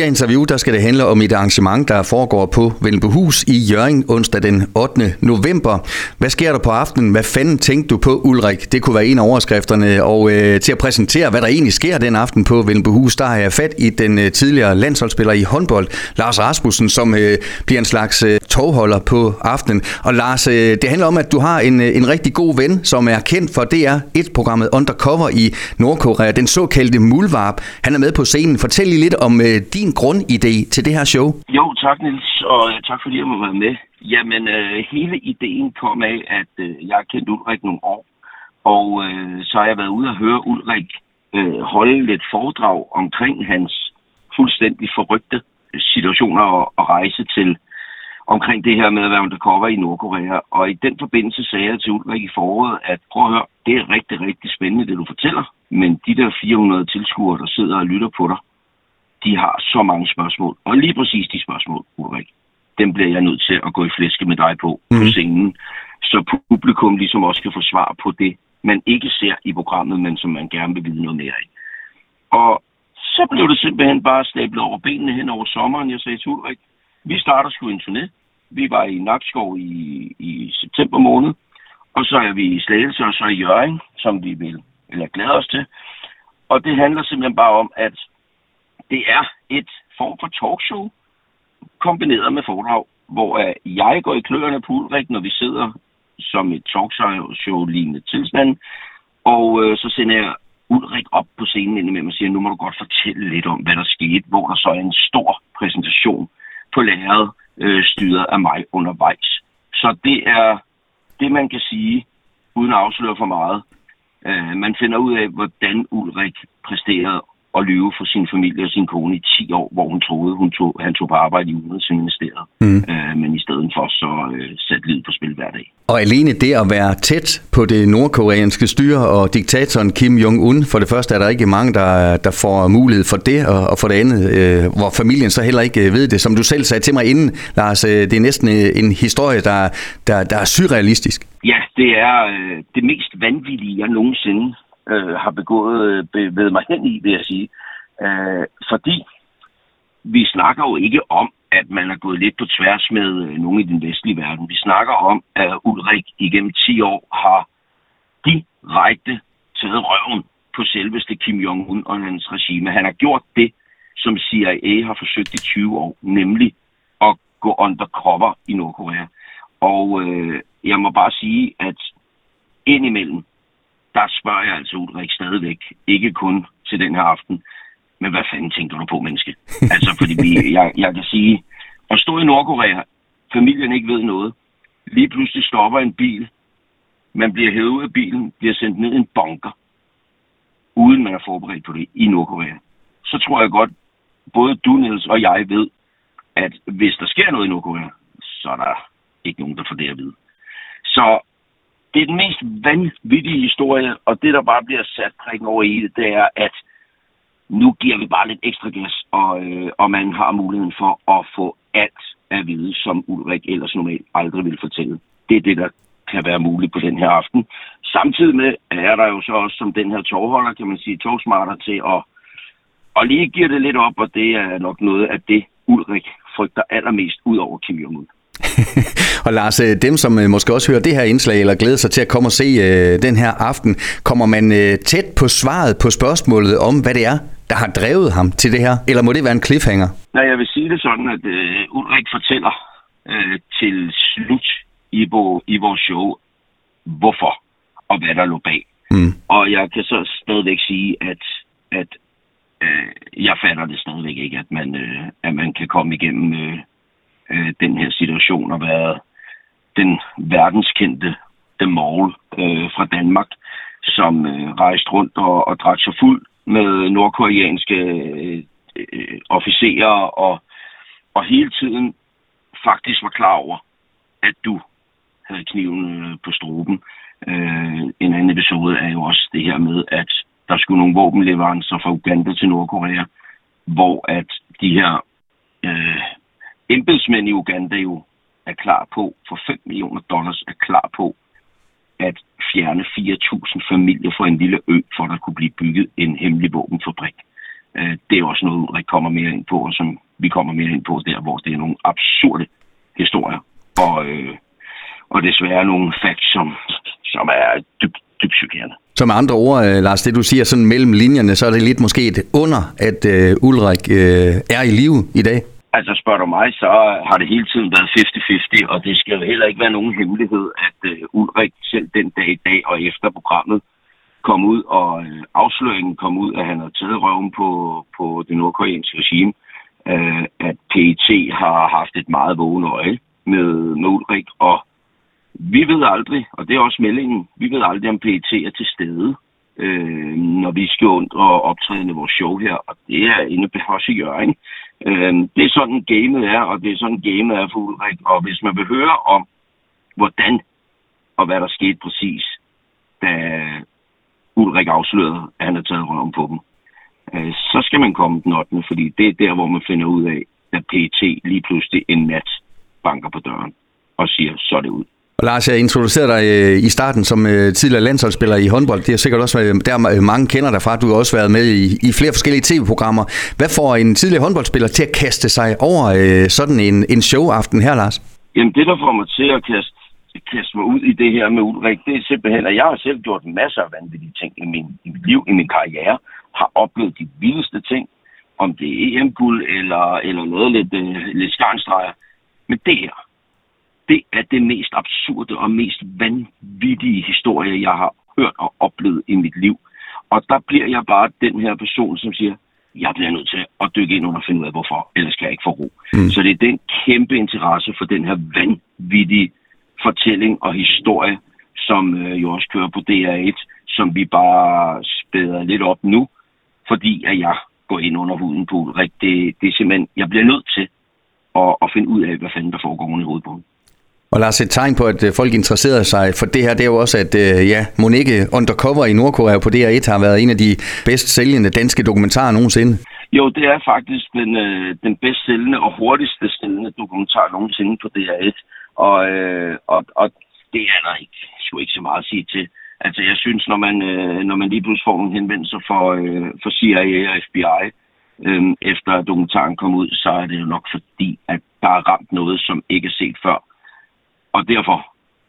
dagens interview der skal det handle om et arrangement, der foregår på Vellenbohus i Jørgen onsdag den 8. november. Hvad sker der på aftenen? Hvad fanden tænkte du på, Ulrik? Det kunne være en af overskrifterne. Og øh, til at præsentere, hvad der egentlig sker den aften på Vellenbohus, der har jeg fat i den øh, tidligere landsholdsspiller i håndbold, Lars Rasmussen, som øh, bliver en slags øh, tovholder på aftenen. Og Lars, øh, det handler om, at du har en, øh, en rigtig god ven, som er kendt for DR1-programmet Undercover i Nordkorea, den såkaldte Mulvarp. Han er med på scenen. Fortæl lige lidt om øh, din grundidé til det her show. Jo, tak Nils, og øh, tak fordi jeg må være med. Jamen, øh, hele ideen kom af, at øh, jeg har kendt Ulrik nogle år, og øh, så har jeg været ude og høre Ulrik øh, holde lidt foredrag omkring hans fuldstændig forrygte situationer og, og rejse til omkring det her med at være undercover i Nordkorea. Og i den forbindelse sagde jeg til Ulrik i foråret, at prøv at høre, det er rigtig, rigtig spændende, det du fortæller. Men de der 400 tilskuere, der sidder og lytter på dig, de har så mange spørgsmål. Og lige præcis de spørgsmål, Ulrik, dem bliver jeg nødt til at gå i flæske med dig på mm. på mhm. scenen. Så publikum ligesom også kan få svar på det, man ikke ser i programmet, men som man gerne vil vide noget mere af. Og så blev det simpelthen bare stablet over benene hen over sommeren. Jeg sagde til Ulrik, vi starter sgu en turné. Vi var i Nakskov i, i september måned, og så er vi i Slagelse og så i Jørgen, som vi vil eller glæder os til. Og det handler simpelthen bare om, at det er et form for talkshow, kombineret med foredrag, hvor jeg går i kløerne på Ulrik, når vi sidder som et talkshow-lignende tilstand, og øh, så sender jeg Ulrik op på scenen indimellem og siger, nu må du godt fortælle lidt om, hvad der skete, hvor der så er en stor præsentation på lærret, øh, styret af mig undervejs. Så det er det, man kan sige, uden at afsløre for meget. Øh, man finder ud af, hvordan Ulrik præsterede at lyve for sin familie og sin kone i 10 år, hvor hun troede, hun tog, han tog på arbejde i Udenrigsministeriet. Mm. Øh, men i stedet for så øh, satte livet på spil hver dag. Og alene det at være tæt på det nordkoreanske styre og diktatoren Kim Jong-un, for det første er der ikke mange, der, der får mulighed for det, og, og for det andet, øh, hvor familien så heller ikke ved det. Som du selv sagde til mig inden, Lars, øh, det er næsten øh, en historie, der, der, der er surrealistisk. Ja, det er øh, det mest vanvittige, jeg nogensinde øh, har begået, øh, ved mig hen i, vil jeg sige. Øh, fordi vi snakker jo ikke om, at man er gået lidt på tværs med øh, nogen i den vestlige verden. Vi snakker om, at Ulrik igennem 10 år har direkte taget røven på selveste Kim Jong-un og hans regime. Han har gjort det, som CIA har forsøgt i 20 år, nemlig at gå undercover i Nordkorea. Og øh, jeg må bare sige, at indimellem, der spørger jeg altså Ulrik stadigvæk, ikke kun til den her aften, men hvad fanden tænker du på, menneske? altså, fordi vi, jeg, jeg kan sige, at stå i Nordkorea, familien ikke ved noget, lige pludselig stopper en bil, man bliver hævet ud af bilen, bliver sendt ned i en bunker, uden man er forberedt på det i Nordkorea. Så tror jeg godt, både du, Niels, og jeg ved, at hvis der sker noget i Nordkorea, så er der ikke nogen, der får det at vide. Så det er den mest vanvittige historie, og det, der bare bliver sat prikken over i det, det er, at nu giver vi bare lidt ekstra gas, og, øh, og man har muligheden for at få alt at vide, som Ulrik ellers normalt aldrig ville fortælle. Det er det, der kan være muligt på den her aften. Samtidig med er der jo så også som den her togholder, kan man sige, togsmarter til at, at lige give det lidt op, og det er nok noget af det, Ulrik frygter allermest ud over Kim Jong-un. og Lars, øh, dem som øh, måske også hører det her indslag, eller glæder sig til at komme og se øh, den her aften, kommer man øh, tæt på svaret på spørgsmålet om, hvad det er, der har drevet ham til det her? Eller må det være en cliffhanger? Nej, jeg vil sige det sådan, at øh, Ulrik fortæller øh, til slut i, bo, i vores show, hvorfor og hvad der lå bag. Mm. Og jeg kan så stadigvæk sige, at, at øh, jeg fatter det stadigvæk ikke, at man, øh, at man kan komme igennem øh, øh, den her situation og været den verdenskendte The Mall øh, fra Danmark, som øh, rejste rundt og, og drak sig fuld med nordkoreanske øh, øh, officerer og, og hele tiden faktisk var klar over, at du havde kniven øh, på struben. Øh, en anden episode er jo også det her med, at der skulle nogle våbenleverancer fra Uganda til Nordkorea, hvor at de her øh, embedsmænd i Uganda jo er klar på, for 5 millioner dollars er klar på, at fjerne 4.000 familier fra en lille ø, for at der kunne blive bygget en hemmelig våbenfabrik. Øh, det er også noget, der kommer mere ind på, og som vi kommer mere ind på der, hvor det er nogle absurde historier. Og, øh, og desværre nogle facts, som, som er dybt, dybt chokerende. Så med andre ord, øh, Lars, det du siger sådan mellem linjerne, så er det lidt måske et under, at øh, Ulrik øh, er i live i dag? Altså spørger du mig, så har det hele tiden været 50-50, og det skal heller ikke være nogen hemmelighed, at øh, Ulrik selv den dag i dag og efter programmet kom ud, og øh, afsløringen kom ud, at han har taget røven på, på det nordkoreanske regime, øh, at PET har haft et meget vågen øje med, med Ulrik, og vi ved aldrig, og det er også meldingen, vi ved aldrig, om PET er til stede, øh, når vi skal rundt og optræde i vores show her, og det er inde på i Jørgen. Øh, Øhm, det er sådan gamet er, og det er sådan gamet er for Ulrik, og hvis man vil høre om, hvordan og hvad der skete præcis, da Ulrik afslørede, at han har taget røven på dem, øh, så skal man komme den 8. fordi det er der, hvor man finder ud af, at PT lige pludselig en nat banker på døren og siger, så er det ud. Og Lars, jeg introducerede dig øh, i starten som øh, tidligere landsholdsspiller i håndbold. Det er sikkert også der mange kender dig fra. Du har også været med i, i flere forskellige tv-programmer. Hvad får en tidligere håndboldspiller til at kaste sig over øh, sådan en, en showaften her, Lars? Jamen det, der får mig til at kaste, kaste mig ud i det her med Ulrik, det er simpelthen, at jeg har selv gjort masser af vanvittige ting i, min, i mit liv, i min karriere. Har oplevet de vildeste ting, om det er EM-guld eller, eller noget lidt, lidt skarnstreger. Men det her, det er det mest absurde og mest vanvittige historie, jeg har hørt og oplevet i mit liv. Og der bliver jeg bare den her person, som siger, jeg bliver nødt til at dykke ind under og finde ud af, hvorfor, ellers kan jeg ikke få ro. Mm. Så det er den kæmpe interesse for den her vanvittige fortælling og historie, som øh, jo også kører på DR1, som vi bare spæder lidt op nu, fordi at jeg går ind under huden på Ulrik. Det, det er simpelthen, jeg bliver nødt til at, at finde ud af, hvad fanden der foregår under hovedet på og lad os et tegn på, at øh, folk interesserer sig for det her, det er jo også, at øh, ja, Monique Undercover i Nordkorea på DR1 har været en af de bedst sælgende danske dokumentarer nogensinde. Jo, det er faktisk den, øh, den bedst sælgende og hurtigste sælgende dokumentar nogensinde på DR1. Og, øh, og, og det er der ikke, jo ikke så meget at sige til. Altså, jeg synes, når man, øh, når man lige pludselig får en henvendelse for, øh, for CIA og FBI, øh, efter dokumentaren kom ud, så er det jo nok fordi, at der er ramt noget, som ikke er set før og derfor,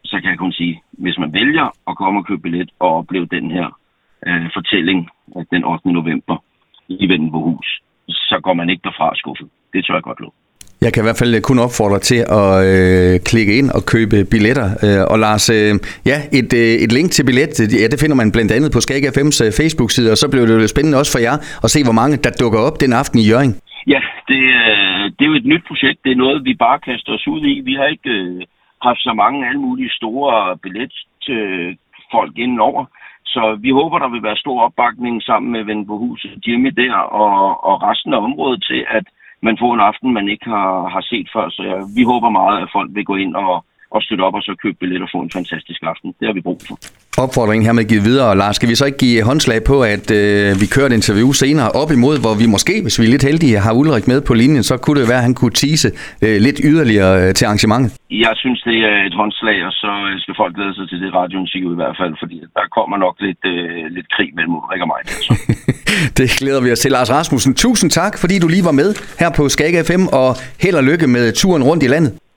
så kan jeg kun sige, hvis man vælger at komme og købe billet og opleve den her øh, fortælling den 8. november i hus, så går man ikke derfra skuffet. Det tror jeg godt lov. Jeg kan i hvert fald kun opfordre til at øh, klikke ind og købe billetter. Øh, og Lars, øh, ja, et, øh, et link til billet, ja, det finder man blandt andet på Skag FM's øh, Facebook-side, og så blev det jo spændende også for jer at se, hvor mange der dukker op den aften i Jørgen. Ja, det, øh, det er jo et nyt projekt. Det er noget, vi bare kaster os ud i. Vi har ikke... Øh haft så mange alle mulige store billet til folk indenover. Så vi håber, der vil være stor opbakning sammen med Ven på huset, Jimmy der og, og resten af området til, at man får en aften, man ikke har, har set før. Så ja, vi håber meget, at folk vil gå ind og, og støtte op og så købe billetter og få en fantastisk aften. Det har vi brug for. Opfordringen hermed givet videre. Lars, skal vi så ikke give håndslag på, at øh, vi kører et interview senere op imod, hvor vi måske, hvis vi er lidt heldige, har Ulrik med på linjen, så kunne det være, at han kunne tease øh, lidt yderligere øh, til arrangementet? Jeg synes, det er et håndslag, og så øh, skal folk glæde sig til det radioen siger i hvert fald, fordi der kommer nok lidt, øh, lidt krig mellem Ulrik og mig. Altså. det glæder vi os til, Lars Rasmussen. Tusind tak, fordi du lige var med her på Skag FM, og held og lykke med turen rundt i landet.